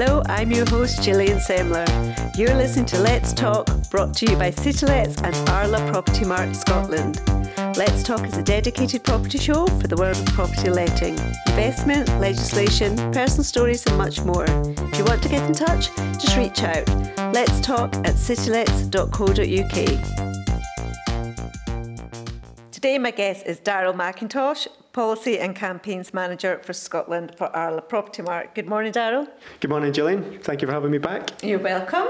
Hello, I'm your host Gillian Semler. You're listening to Let's Talk, brought to you by CityLets and Arla Propertymark Scotland. Let's Talk is a dedicated property show for the world of property letting, investment, legislation, personal stories, and much more. If you want to get in touch, just reach out. Let's talk at citylets.co.uk. Today, my guest is Daryl McIntosh, Policy and Campaigns Manager for Scotland for Arla Property Mark. Good morning, Daryl. Good morning, Gillian. Thank you for having me back. You're welcome.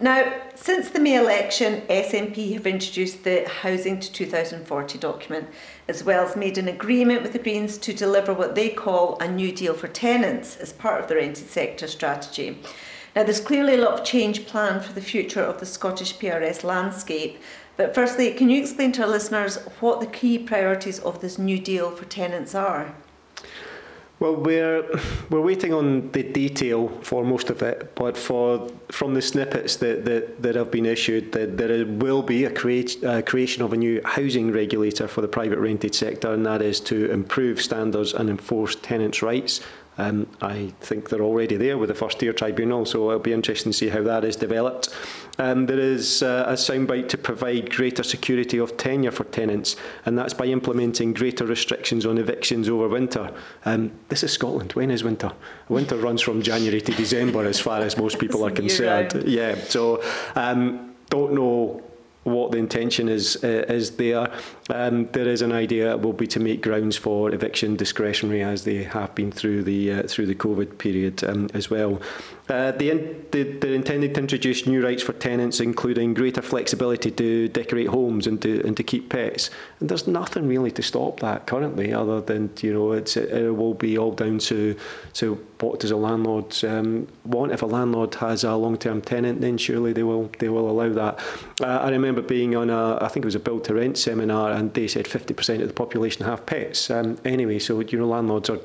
Now, since the May election, SNP have introduced the Housing to 2040 document, as well as made an agreement with the Greens to deliver what they call a new deal for tenants as part of the rented sector strategy. Now, there's clearly a lot of change planned for the future of the Scottish PRS landscape, but firstly, can you explain to our listeners what the key priorities of this new deal for tenants are? Well, we're we're waiting on the detail for most of it, but for from the snippets that that, that have been issued, that there will be a create, creation of a new housing regulator for the private rented sector, and that is to improve standards and enforce tenants' rights Um, I think they're already there with the first tier tribunal, so it'll be interesting to see how that is developed. Um, there is uh, a soundbite to provide greater security of tenure for tenants, and that's by implementing greater restrictions on evictions over winter. Um, this is Scotland. When is winter? Winter runs from January to December, as far as most people are concerned. Yeah, so um, don't know what the intention is uh, is there. Um, there is an idea will be to make grounds for eviction discretionary as they have been through the uh, through the COVID period um, as well. Uh, the, in, the, they're intended to introduce new rights for tenants, including greater flexibility to decorate homes and to, and to keep pets. And there's nothing really to stop that currently, other than you know it's, it will be all down to to what does a landlord um, want. If a landlord has a long-term tenant, then surely they will they will allow that. Uh, I remember being on a I think it was a build to rent seminar, and they said 50% of the population have pets. Um, anyway, so you know landlords are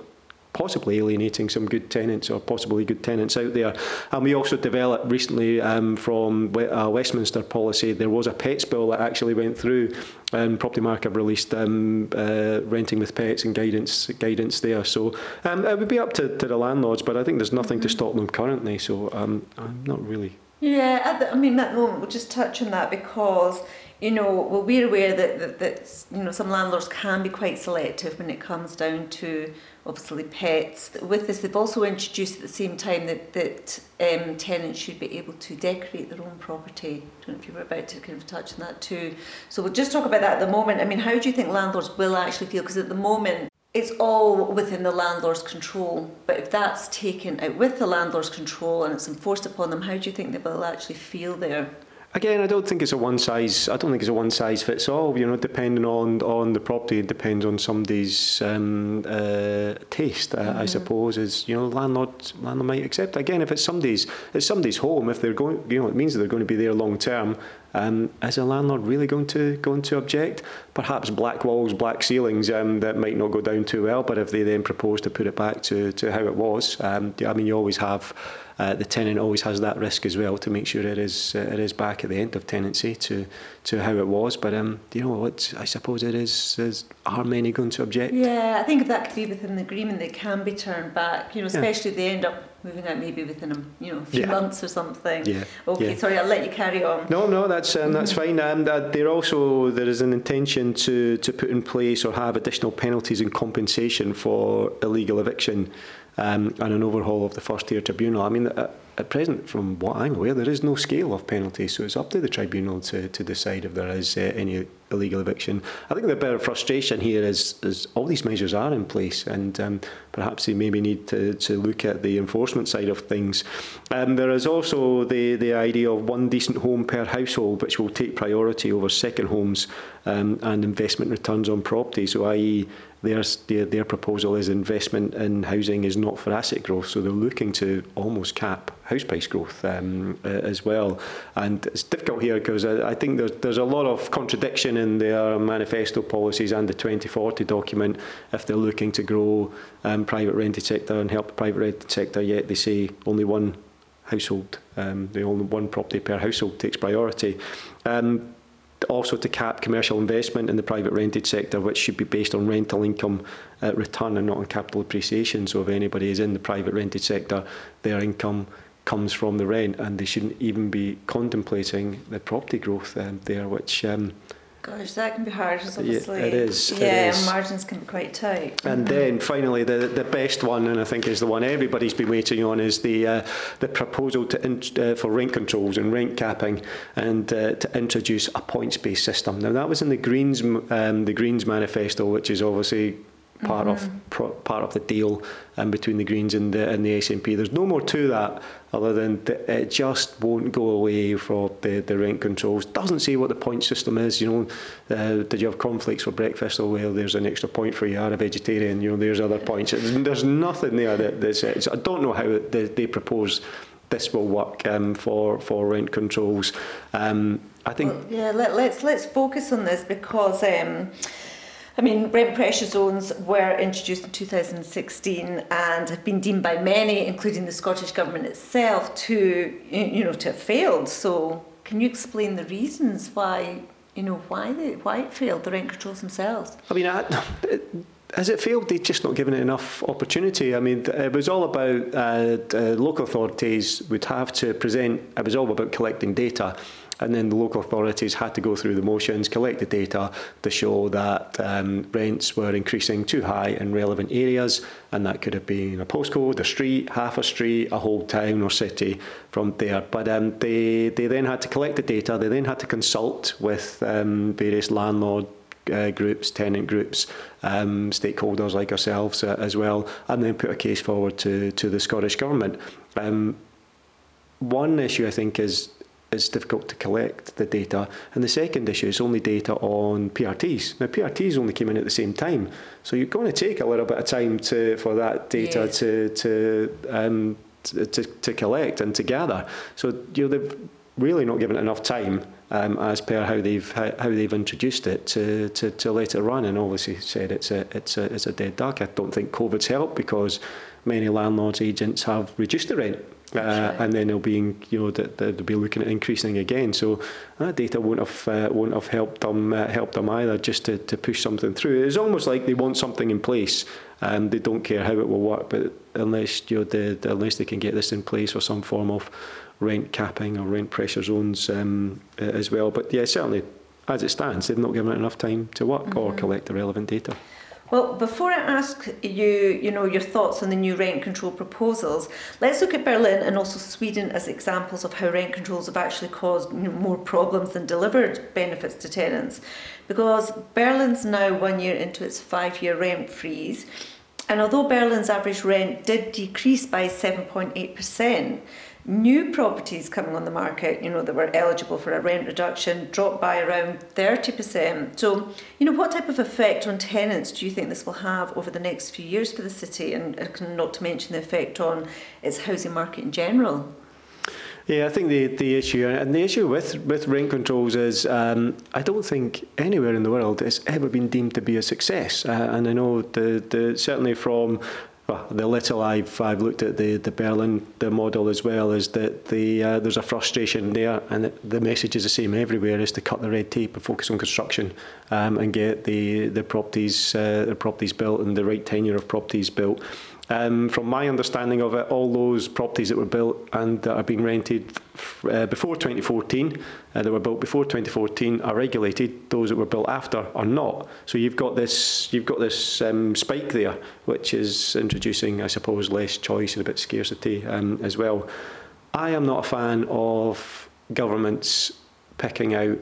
possibly alienating some good tenants or possibly good tenants out there. And we also developed recently um, from a Westminster policy, there was a pets bill that actually went through and Property Mark have released um, uh, renting with pets and guidance guidance there. So um, it would be up to, to the landlords, but I think there's nothing mm -hmm. to stop them currently. So um, I'm not really. Yeah, I mean, that moment, we'll just touch on that because you know, well, we're aware that, that, that you know some landlords can be quite selective when it comes down to obviously pets. With this, they've also introduced at the same time that that um, tenants should be able to decorate their own property. I don't know if you were about to kind of touch on that too. So we'll just talk about that at the moment. I mean, how do you think landlords will actually feel? Because at the moment, it's all within the landlord's control. But if that's taken out with the landlord's control and it's enforced upon them, how do you think they will actually feel there? Again, I don't think it's a one size. I don't think it's a one size fits all. You know, depending on on the property, it depends on somebody's um, uh, taste. Uh, mm. I mm-hmm. suppose is you know landlord landlord might accept. Again, if it's somebody's it's somebody's home, if they're going, you know, it means that they're going to be there long term. Um, is a landlord really going to going to object? Perhaps black walls, black ceilings um, that might not go down too well. But if they then propose to put it back to to how it was, um, I mean, you always have uh, the tenant always has that risk as well to make sure it is uh, it is back at the end of tenancy to to how it was. But um, you know what? I suppose it is. is are many going to object? Yeah, I think if that could be within the agreement, they can be turned back. You know, especially yeah. if they end up moving out maybe within a you know a few yeah. months or something. Yeah. Okay, yeah. sorry, I'll let you carry on. No, no, that's um, that's mm-hmm. fine. And uh, there also there is an intention to to put in place or have additional penalties and compensation for illegal eviction um, and an overhaul of the first tier tribunal. I mean, at, at present, from what I'm aware, there is no scale of penalty, so it's up to the tribunal to, to decide if there is uh, any illegal eviction. I think the bit of frustration here is, is all these measures are in place, and um, perhaps they maybe need to, to look at the enforcement side of things. Um, there is also the, the idea of one decent home per household, which will take priority over second homes um, and investment returns on property. So, i.e., their, their, their proposal is investment in housing is not for asset growth, so they're looking to almost cap house price growth um, uh, as well. And it's difficult here because I, I think there's, there's a lot of contradiction in their manifesto policies and the 2040 document if they're looking to grow um, private rented sector and help the private rented sector, yet they say only one household, um, the only one property per household takes priority. Um, also to cap commercial investment in the private rented sector, which should be based on rental income uh, return and not on capital appreciation. So if anybody is in the private rented sector, their income comes from the rent, and they shouldn't even be contemplating the property growth um, there, which. Um, Gosh, that can be hard, obviously. Yeah, it is. Yeah, it is. margins can be quite tight. And mm-hmm. then finally, the the best one, and I think is the one everybody's been waiting on, is the uh, the proposal to in, uh, for rent controls and rent capping, and uh, to introduce a points based system. Now that was in the Greens um, the Greens manifesto, which is obviously part mm-hmm. of pro, part of the deal um, between the Greens and the and the SNP. There's no more to that other than it just won't go away for the, the rent controls. Doesn't say what the point system is. You know, uh, did you have conflicts for breakfast? Oh well, there's an extra point for you. Are a vegetarian? You know, there's other points. There's nothing there that, that says. I don't know how they, they propose this will work um, for for rent controls. Um, I think. Well, yeah, let, let's let's focus on this because. I mean, rent pressure zones were introduced in 2016 and have been deemed by many, including the Scottish Government itself, to you know to have failed. So, can you explain the reasons why you know why they, why it failed the rent controls themselves? I mean, I, has it failed? They've just not given it enough opportunity. I mean, it was all about uh, local authorities would have to present. It was all about collecting data and then the local authorities had to go through the motions, collect the data to show that um, rents were increasing too high in relevant areas, and that could have been a postcode, a street, half a street, a whole town or city from there. But um, they, they then had to collect the data, they then had to consult with um, various landlord uh, groups, tenant groups, um, stakeholders like ourselves uh, as well, and then put a case forward to, to the Scottish Government. Um, one issue I think is it's difficult to collect the data. And the second issue is only data on PRTs. Now, PRTs only came in at the same time, so you're going to take a little bit of time to for that data yes. to to, um, to, to collect and to gather. So you know they've really not given it enough time. Um, as per how they've how, how they've introduced it to, to, to let it run, and obviously said it's a it's a it's a dead duck. I don't think COVID's helped because many landlords agents have reduced the rent uh, right. and then they'll be, you know, they'll be looking at increasing again. So that data won't have uh, won't have helped them uh, helped them either. Just to, to push something through, it's almost like they want something in place. and they don't care how it will work, but unless you know, the, the, unless they can get this in place or some form of rent capping or rent pressure zones um, as well. But yeah, certainly as it stands, they've not given it enough time to work mm-hmm. or collect the relevant data. Well, before I ask you, you know, your thoughts on the new rent control proposals, let's look at Berlin and also Sweden as examples of how rent controls have actually caused more problems than delivered benefits to tenants. Because Berlin's now one year into its five-year rent freeze, and although Berlin's average rent did decrease by 7.8%, New properties coming on the market, you know, that were eligible for a rent reduction dropped by around 30%. So, you know, what type of effect on tenants do you think this will have over the next few years for the city, and not to mention the effect on its housing market in general? Yeah, I think the, the issue and the issue with, with rent controls is um, I don't think anywhere in the world it's ever been deemed to be a success. Uh, and I know the, the certainly from well, the little I've I've looked at the the Berlin the model as well is that the uh, there's a frustration there, and the message is the same everywhere: is to cut the red tape and focus on construction um, and get the the properties uh, the properties built and the right tenure of properties built. Um, from my understanding of it, all those properties that were built and that are being rented uh, before 2014, uh, that were built before 2014, are regulated. Those that were built after are not. So you've got this, you've got this um, spike there, which is introducing, I suppose, less choice and a bit scarcity um, as well. I am not a fan of governments picking out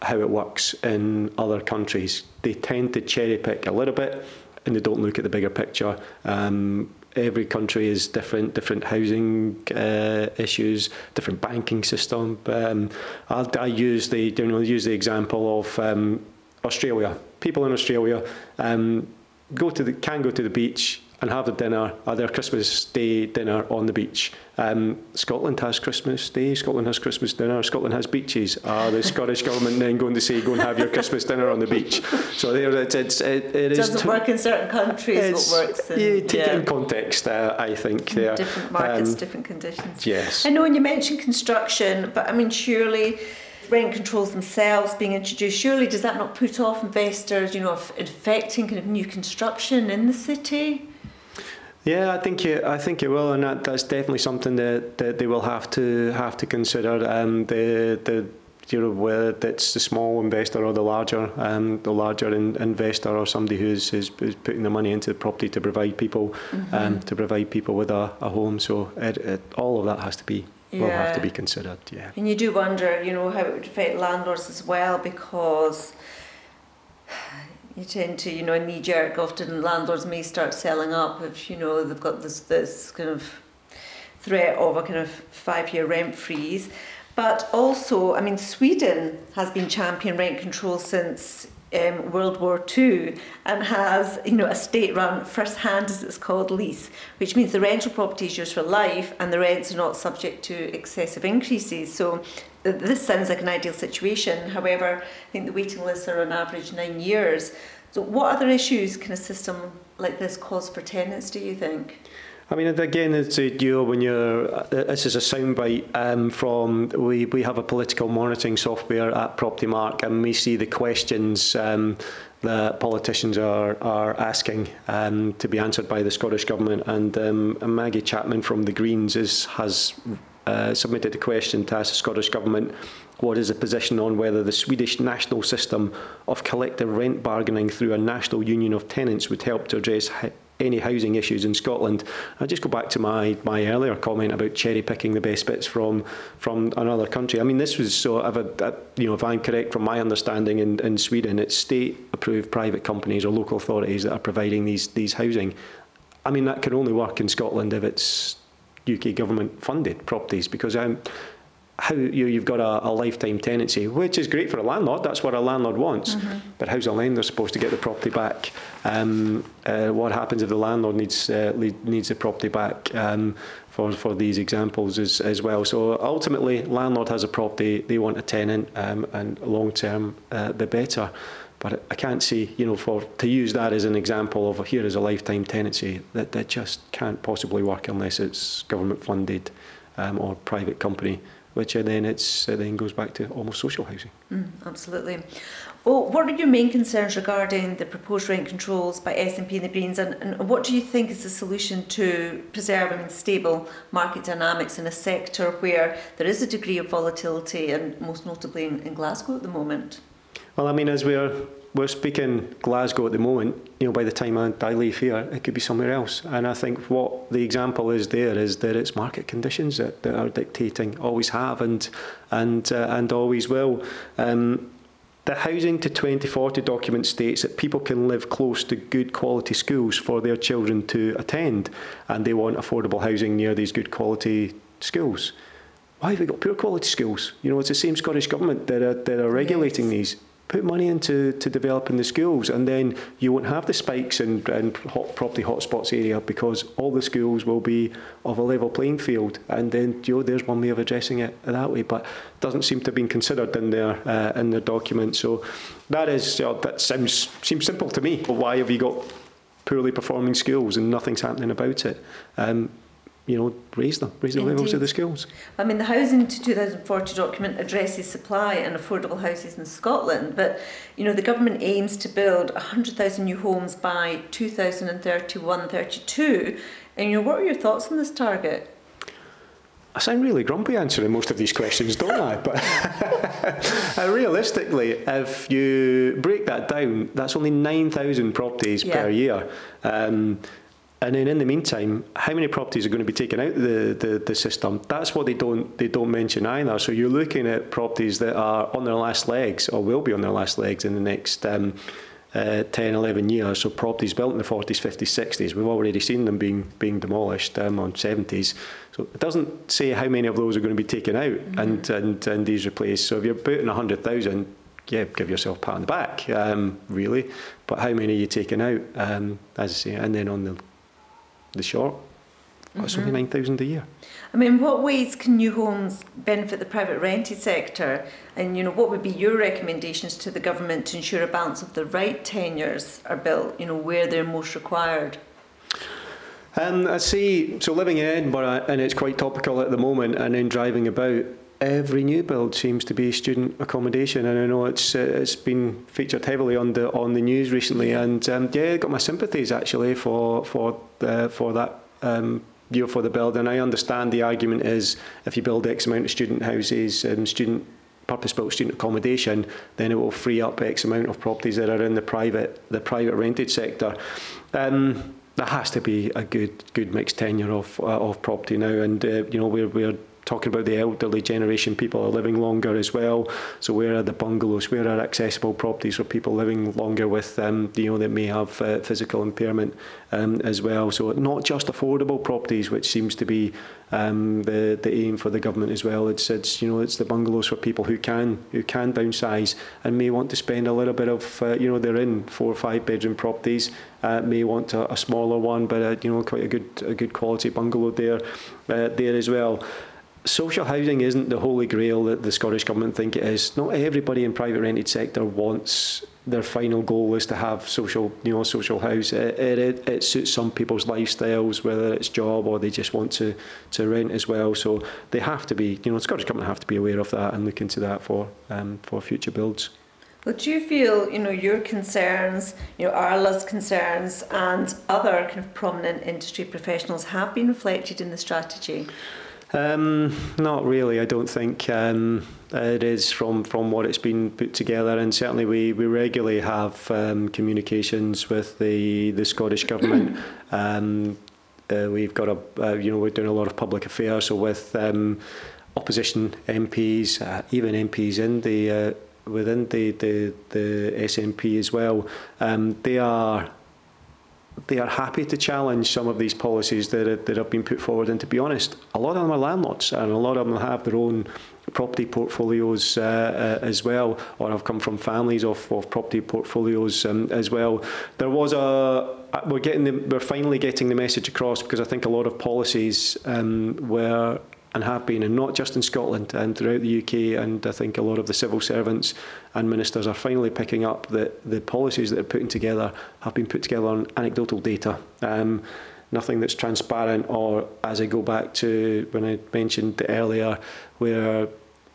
how it works in other countries. They tend to cherry pick a little bit and they don't look at the bigger picture. Um, every country is different, different housing uh, issues, different banking system. Um, I, I use the you know, use the example of um, Australia. People in Australia um, go to the, can go to the beach and have a dinner, their Christmas Day dinner on the beach. Um, Scotland has Christmas Day, Scotland has Christmas dinner, Scotland has beaches. Are the Scottish Government then going to say, go and have your Christmas dinner on the beach? So there, it's, it's, it, it doesn't is work in certain countries, what works in... Yeah, take yeah. it in context, uh, I think. There. Different markets, um, different conditions. Yes. I know when you mentioned construction, but I mean, surely rent controls themselves being introduced, surely does that not put off investors, you know, affecting kind of new construction in the city? Yeah, I think it, I think it will, and that, that's definitely something that, that they will have to have to consider. Um, the the you know whether it's the small investor or the larger um, the larger in, investor or somebody who's is, is putting the money into the property to provide people mm-hmm. um, to provide people with a, a home. So it, it, all of that has to be yeah. will have to be considered. Yeah, and you do wonder, you know, how it would affect landlords as well because you tend to, you know, knee jerk. Often landlords may start selling up if you know they've got this this kind of threat of a kind of five year rent freeze. But also, I mean, Sweden has been champion rent control since um, World War II and has, you know, a state-run first-hand, as it's called, lease, which means the rental property is yours for life and the rents are not subject to excessive increases. So this sounds like an ideal situation. However, I think the waiting lists are on average nine years. So what other issues can a system like this cause for tenants, do you think? I mean, again, it's a, know, when you're, uh, this is a soundbite um, from, we, we have a political monitoring software at Propertymark and we see the questions um, that politicians are, are asking um, to be answered by the Scottish Government. And, um, Maggie Chapman from the Greens is, has uh, submitted a question to ask the Scottish Government what is the position on whether the Swedish national system of collective rent bargaining through a national union of tenants would help to address any housing issues in Scotland. I just go back to my, my earlier comment about cherry picking the best bits from from another country. I mean, this was so. I've a, you know, if I'm correct from my understanding, in, in Sweden, it's state-approved private companies or local authorities that are providing these these housing. I mean, that can only work in Scotland if it's UK government funded properties because I'm how you, you've got a, a, lifetime tenancy, which is great for a landlord. That's what a landlord wants. Mm-hmm. But how's a lender supposed to get the property back? Um, uh, what happens if the landlord needs uh, needs the property back? Um, for, for these examples as, as well. So ultimately, landlord has a property, they want a tenant, um, and long term, uh, the better. But I can't see, you know, for to use that as an example of here is a lifetime tenancy that, that just can't possibly work unless it's government funded um, or private company which then it's uh, then goes back to almost social housing. Mm, absolutely. Well, what are your main concerns regarding the proposed rent controls by SNP and the Greens, and, and what do you think is the solution to preserving and stable market dynamics in a sector where there is a degree of volatility, and most notably in, in Glasgow at the moment? Well, I mean, as we're we're speaking Glasgow at the moment, you know, by the time I, I leave here, it could be somewhere else. And I think what the example is there is that it's market conditions that, that are dictating, always have, and and uh, and always will. Um, the Housing to 2040 document states that people can live close to good quality schools for their children to attend, and they want affordable housing near these good quality schools. Why have we got poor quality schools? You know, it's the same Scottish Government that are, that are regulating yes. these put money into to developing the schools, and then you won't have the spikes in, in hot, property hotspots area because all the schools will be of a level playing field. And then you know, there's one way of addressing it that way, but doesn't seem to have been considered in their uh, in their document. So that is uh, that sounds seems simple to me. Why have you got poorly performing schools and nothing's happening about it? Um, you know, raise them, raise the levels of the skills. I mean, the Housing to 2040 document addresses supply and affordable houses in Scotland, but, you know, the government aims to build 100,000 new homes by 2031-32. And, you know, what are your thoughts on this target? I sound really grumpy answering most of these questions, don't I? But realistically, if you break that down, that's only 9,000 properties yeah. per year. Um, and then in the meantime, how many properties are going to be taken out of the, the, the system? That's what they don't they don't mention either. So you're looking at properties that are on their last legs or will be on their last legs in the next um, uh, 10, 11 years. So properties built in the 40s, 50s, 60s, we've already seen them being being demolished um, on 70s. So it doesn't say how many of those are going to be taken out mm-hmm. and, and, and these replaced. So if you're putting 100,000, yeah, give yourself a pat on the back, um, really. But how many are you taking out? Um, as I say, and then on the the short. That's mm-hmm. only 9,000 a year. I mean, what ways can new homes benefit the private rented sector? And, you know, what would be your recommendations to the government to ensure a balance of the right tenures are built, you know, where they're most required? Um, I see, so living in Edinburgh, and it's quite topical at the moment, and then driving about, every new build seems to be student accommodation, and I know it's uh, it's been featured heavily on the on the news recently. And um, yeah, I got my sympathies actually for for the, for that. Um, you for the build, and I understand the argument is if you build X amount of student houses and student purpose-built student accommodation, then it will free up X amount of properties that are in the private the private rented sector. Um, there has to be a good good mixed tenure of uh, of property now, and uh, you know we're we're talking about the elderly generation, people are living longer as well. So where are the bungalows? Where are accessible properties for people living longer with, um, you know, that may have uh, physical impairment um, as well. So not just affordable properties, which seems to be um, the the aim for the government as well. It's it's you know it's the bungalows for people who can who can downsize and may want to spend a little bit of uh, you know they're in four or five bedroom properties. Uh, may want a, a smaller one, but uh, you know quite a good a good quality bungalow there uh, there as well social housing isn't the holy grail that the Scottish Government think it is. Not everybody in private rented sector wants their final goal is to have social, you know, social house. It, it, it suits some people's lifestyles, whether it's job or they just want to, to rent as well. So they have to be, you know, the Scottish Government have to be aware of that and look into that for um, for future builds. Well, do you feel, you know, your concerns, you know, Arla's concerns and other kind of prominent industry professionals have been reflected in the strategy? Um, not really. I don't think um, it is from from what it's been put together, and certainly we, we regularly have um, communications with the the Scottish government. um, uh, we've got a uh, you know we're doing a lot of public affairs, so with um, opposition MPs, uh, even MPs in the uh, within the, the the SNP as well. Um, they are they are happy to challenge some of these policies that, are, that have been put forward. And to be honest, a lot of them are landlords, and a lot of them have their own property portfolios uh, uh, as well, or have come from families of, of property portfolios um, as well. There was a we're getting the, we're finally getting the message across because I think a lot of policies um, were and have been, and not just in Scotland and throughout the UK. And I think a lot of the civil servants and ministers are finally picking up that the policies that are putting together have been put together on anecdotal data. Um, nothing that's transparent, or as I go back to when I mentioned earlier, where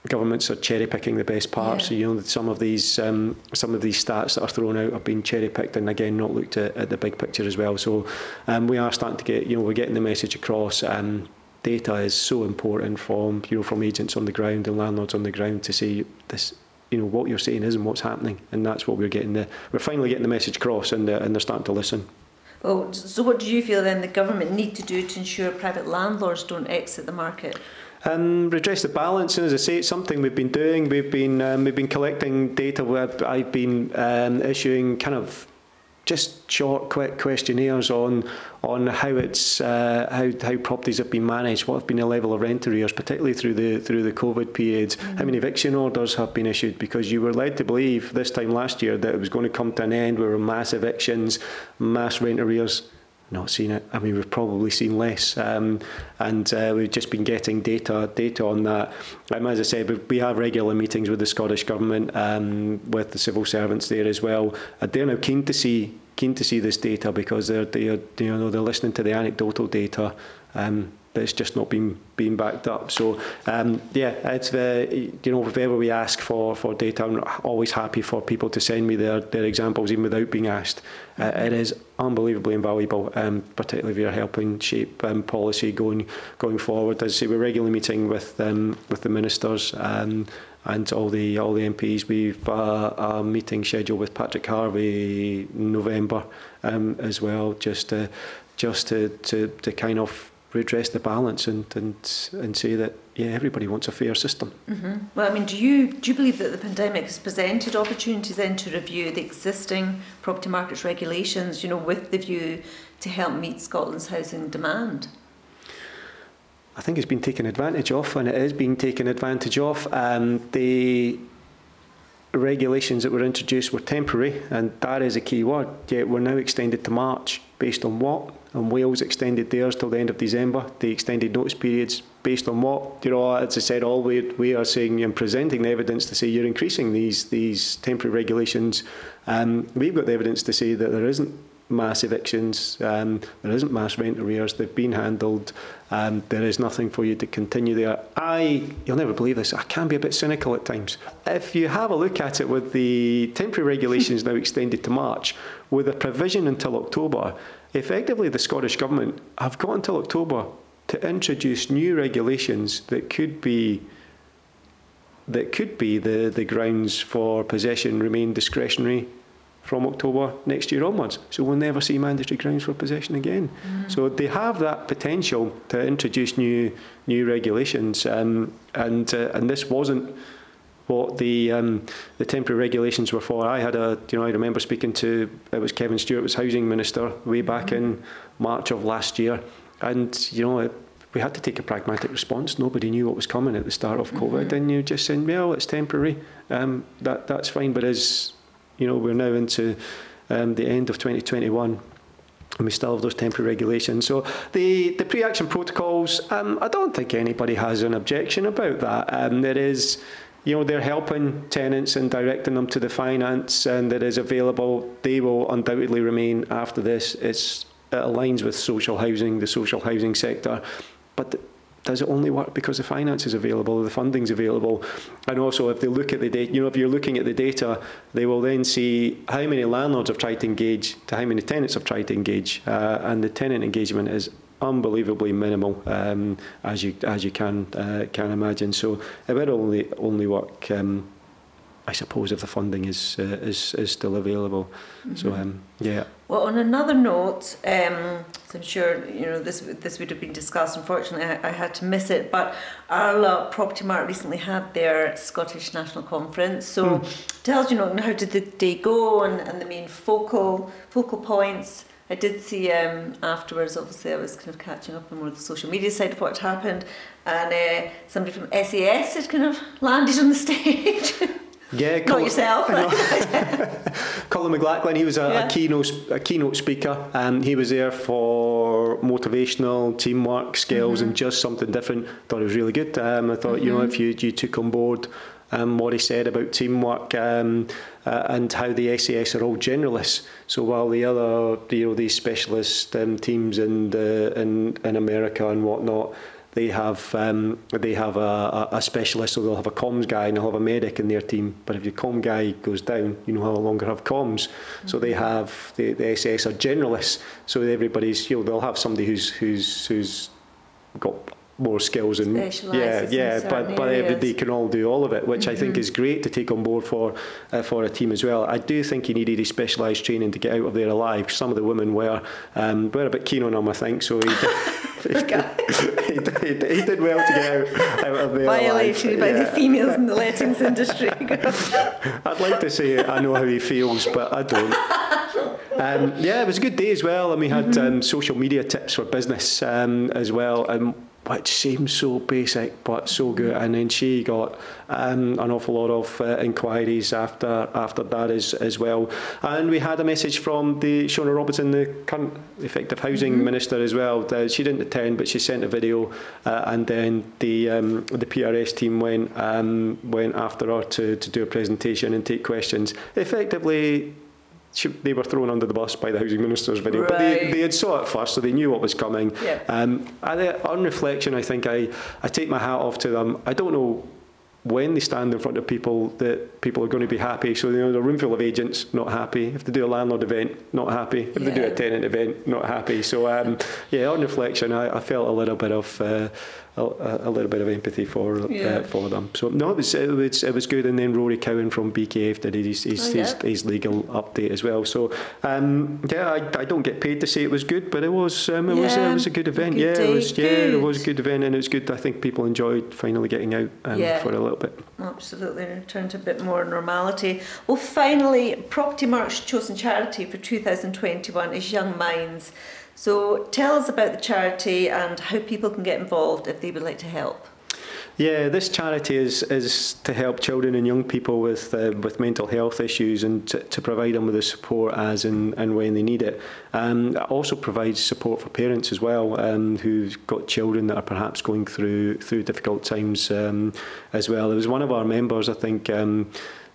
governments are cherry picking the best parts. Yeah. you know, some of these um, some of these stats that are thrown out have been cherry picked and again not looked at, at the big picture as well. So um, we are starting to get, you know, we're getting the message across. Um, data is so important from you know from agents on the ground and landlords on the ground to say this you know what you're saying isn't what's happening and that's what we're getting the we're finally getting the message across and, uh, and they're starting to listen well so what do you feel then the government need to do to ensure private landlords don't exit the market um, redress the balance, and as I say, it's something we've been doing. We've been um, we've been collecting data. Where I've been um, issuing kind of just short, quick questionnaires on on how it's uh, how how properties have been managed, what have been the level of rent arrears, particularly through the through the COVID periods, mm-hmm. how many eviction orders have been issued, because you were led to believe this time last year that it was going to come to an end. There were mass evictions, mass rent arrears not seen it. I mean, we've probably seen less, um, and uh, we've just been getting data data on that. Um, as I said, we have regular meetings with the Scottish government, um, with the civil servants there as well. Uh, they're now keen to see keen to see this data because they're they're you know they're listening to the anecdotal data. Um, but it's just not been being backed up. So um, yeah, it's uh, you know whenever we ask for for data, I'm always happy for people to send me their their examples even without being asked. Uh, it is unbelievably invaluable, um, particularly if you're helping shape um, policy going going forward. As I say, we're regularly meeting with um, with the ministers. Um, and all the all the MPs. We've uh, a meeting scheduled with Patrick Harvie in November um, as well, just to, just to, to, to kind of redress the balance and, and, and say that yeah everybody wants a fair system. Mm-hmm. Well, I mean, do you do you believe that the pandemic has presented opportunities then to review the existing property markets regulations, you know, with the view to help meet Scotland's housing demand? I think it's been taken advantage of, and it is being taken advantage of. Um, the regulations that were introduced were temporary, and that is a key word. Yet we're now extended to March based on what? And Wales extended theirs till the end of December. The extended notice periods based on what? You know, as I said, all we, we are saying and presenting the evidence to say you're increasing these these temporary regulations. Um, we've got the evidence to say that there isn't mass evictions. Um, there isn't mass rent arrears. They've been handled. Um, there is nothing for you to continue there. I, you'll never believe this, I can be a bit cynical at times. If you have a look at it with the temporary regulations now extended to March, with a provision until October, effectively the Scottish Government have got until October to introduce new regulations that could be that could be the, the grounds for possession remain discretionary from October next year onwards. So we'll never see mandatory grounds for possession again. Mm. So they have that potential to introduce new new regulations, um, and uh, and this wasn't what the um, the temporary regulations were for. I had a you know I remember speaking to it was Kevin Stewart was housing minister way back mm. in March of last year, and you know. It, we had to take a pragmatic response. Nobody knew what was coming at the start of COVID, mm-hmm. and you just saying, "Well, it's temporary. Um, that that's fine." But as you know, we're now into um, the end of 2021 and we still have those temporary regulations. So the, the pre-action protocols, um, I don't think anybody has an objection about that. Um, there is, you know, they're helping tenants and directing them to the finance and that is available. They will undoubtedly remain after this. It's, it aligns with social housing, the social housing sector. But does it only work because the finance is available, the funding's available? And also, if they look at the data, you know, if you're looking at the data, they will then see how many landlords have tried to engage to how many tenants have tried to engage, uh, and the tenant engagement is unbelievably minimal, um, as you as you can uh, can imagine. So it will only only work. Um, I suppose if the funding is uh, is is still available. Mm-hmm. So um, yeah. Well, on another note, um, I'm sure you know this this would have been discussed. Unfortunately, I, I had to miss it. But Arla Propertymark recently had their Scottish National Conference. So mm. tells you know how did the day go and, and the main focal focal points. I did see um, afterwards. Obviously, I was kind of catching up on more of the social media side of what happened, and uh, somebody from SAS had kind of landed on the stage. Yeah, not Colin, yourself. Colin McLachlan, he was a, yeah. a keynote a keynote speaker, and he was there for motivational teamwork skills mm-hmm. and just something different. Thought it was really good. Um, I thought mm-hmm. you know if you you took on board um, what he said about teamwork um, uh, and how the SAS are all generalists. So while the other you know these specialist um, teams in, the, in in America and whatnot they have um, they have a, a, specialist, so they'll have a comms guy and they'll have a medic in their team. But if your comm guy goes down, you no longer have comms. Mm-hmm. So they mm-hmm. have the, the SAS are generalists. So everybody's you know they'll have somebody who's who's who's got more skills and yeah yeah but but everybody can all do all of it which mm-hmm. I think mm-hmm. is great to take on board for uh, for a team as well I do think you needed a specialised training to get out of there alive some of the women were um, were a bit keen on him I think so he, he, did well to get out, out of there violated by yeah. the females in the lettings industry I'd like to say I know how he feels but I don't um, yeah it was a good day as well and we had mm-hmm. um, social media tips for business um, as well and which seems so basic but so good. And then she got um, an awful lot of uh, inquiries after after that as as well. And we had a message from the Shona Robison, the current effective housing mm-hmm. minister as well. Uh, she didn't attend, but she sent a video, uh, and then the um, the PRS team went um, went after her to to do a presentation and take questions. Effectively they were thrown under the bus by the housing minister's video, right. but they, they had saw it first, so they knew what was coming. Yeah. Um, on reflection, I think I, I take my hat off to them. I don't know when they stand in front of people that people are going to be happy. So you know, a room full of agents not happy. If they do a landlord event, not happy. If yeah. they do a tenant event, not happy. So um, yeah, on reflection, I, I felt a little bit of. Uh, a, a little bit of empathy for uh, yeah. uh, for them. So no, it was it was it was good. And then Rory Cowan from BKF did his his, oh, yeah. his, his, legal update as well. So um, yeah, I, I don't get paid to say it was good, but it was um, it yeah. was it was a good event. Good yeah, day. it was good. yeah, it was a good event, and it was good. I think people enjoyed finally getting out um, for a little bit. Absolutely, return to a bit more normality. Well, finally, Propertymark's chosen charity for 2021 is Young Minds. So tell us about the charity and how people can get involved if they would like to help. Yeah, this charity is, is to help children and young people with uh, with mental health issues and to, to provide them with the support as and, and when they need it. Um, it also provides support for parents as well um, who've got children that are perhaps going through through difficult times um, as well. It was one of our members, I think. Um,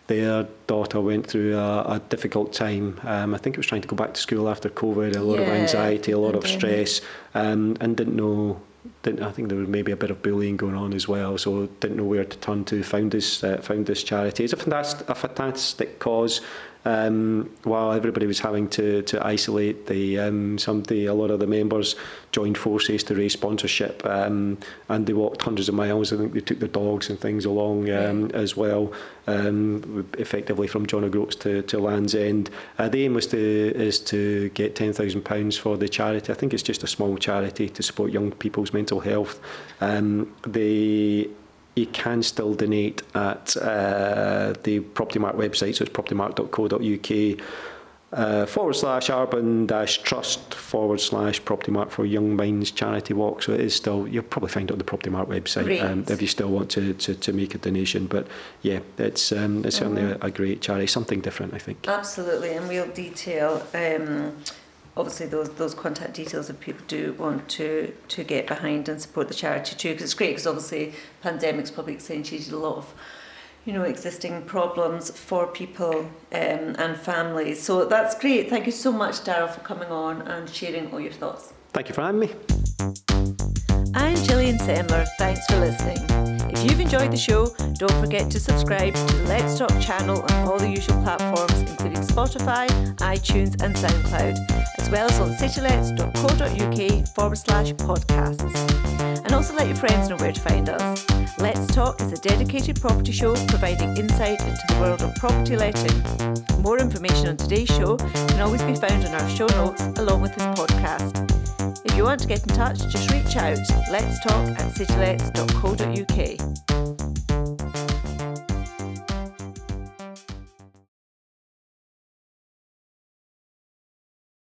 their daughter went through a, a difficult time. Um, I think it was trying to go back to school after COVID, a lot Yeah, of anxiety, a lot of stress, um, and didn't know. Didn't, I think there was maybe a bit of bullying going on as well, so didn't know where to turn to. Found this, uh, found this charity. It's a fantastic, a fantastic cause. Um, while everybody was having to, to isolate, the um, some a lot of the members joined forces to raise sponsorship, um, and they walked hundreds of miles. I think they took their dogs and things along um, as well, um, effectively from John O'Groats to, to Land's End. Uh, the aim was to is to get ten thousand pounds for the charity. I think it's just a small charity to support young people's mental health. Um, they you can still donate at uh, the Property Mark website, so it's propertymark.co.uk uh, forward slash urban dash trust forward slash Property Mark for Young Minds charity walk. So it is still, you'll probably find it on the Property Mark website um, if you still want to, to, to make a donation. But yeah, it's, um, it's certainly a, a great charity, something different, I think. Absolutely, and we'll detail um, obviously those those contact details if people do want to to get behind and support the charity too. Because it's great because obviously pandemic's probably accentuated a lot of you know existing problems for people um, and families. So that's great. Thank you so much, Daryl, for coming on and sharing all your thoughts. Thank you for having me. I'm Gillian Semler. Thanks for listening. If you've enjoyed the show, don't forget to subscribe to the Let's Talk channel on all the usual platforms, including Spotify, iTunes, and SoundCloud, as well as on citylets.co.uk forward slash podcasts. And also let your friends know where to find us. Let's Talk is a dedicated property show providing insight into the world of property letting. More information on today's show can always be found in our show notes along with this podcast. You want to get in touch, just reach out. Let's talk at citylets.co.uk.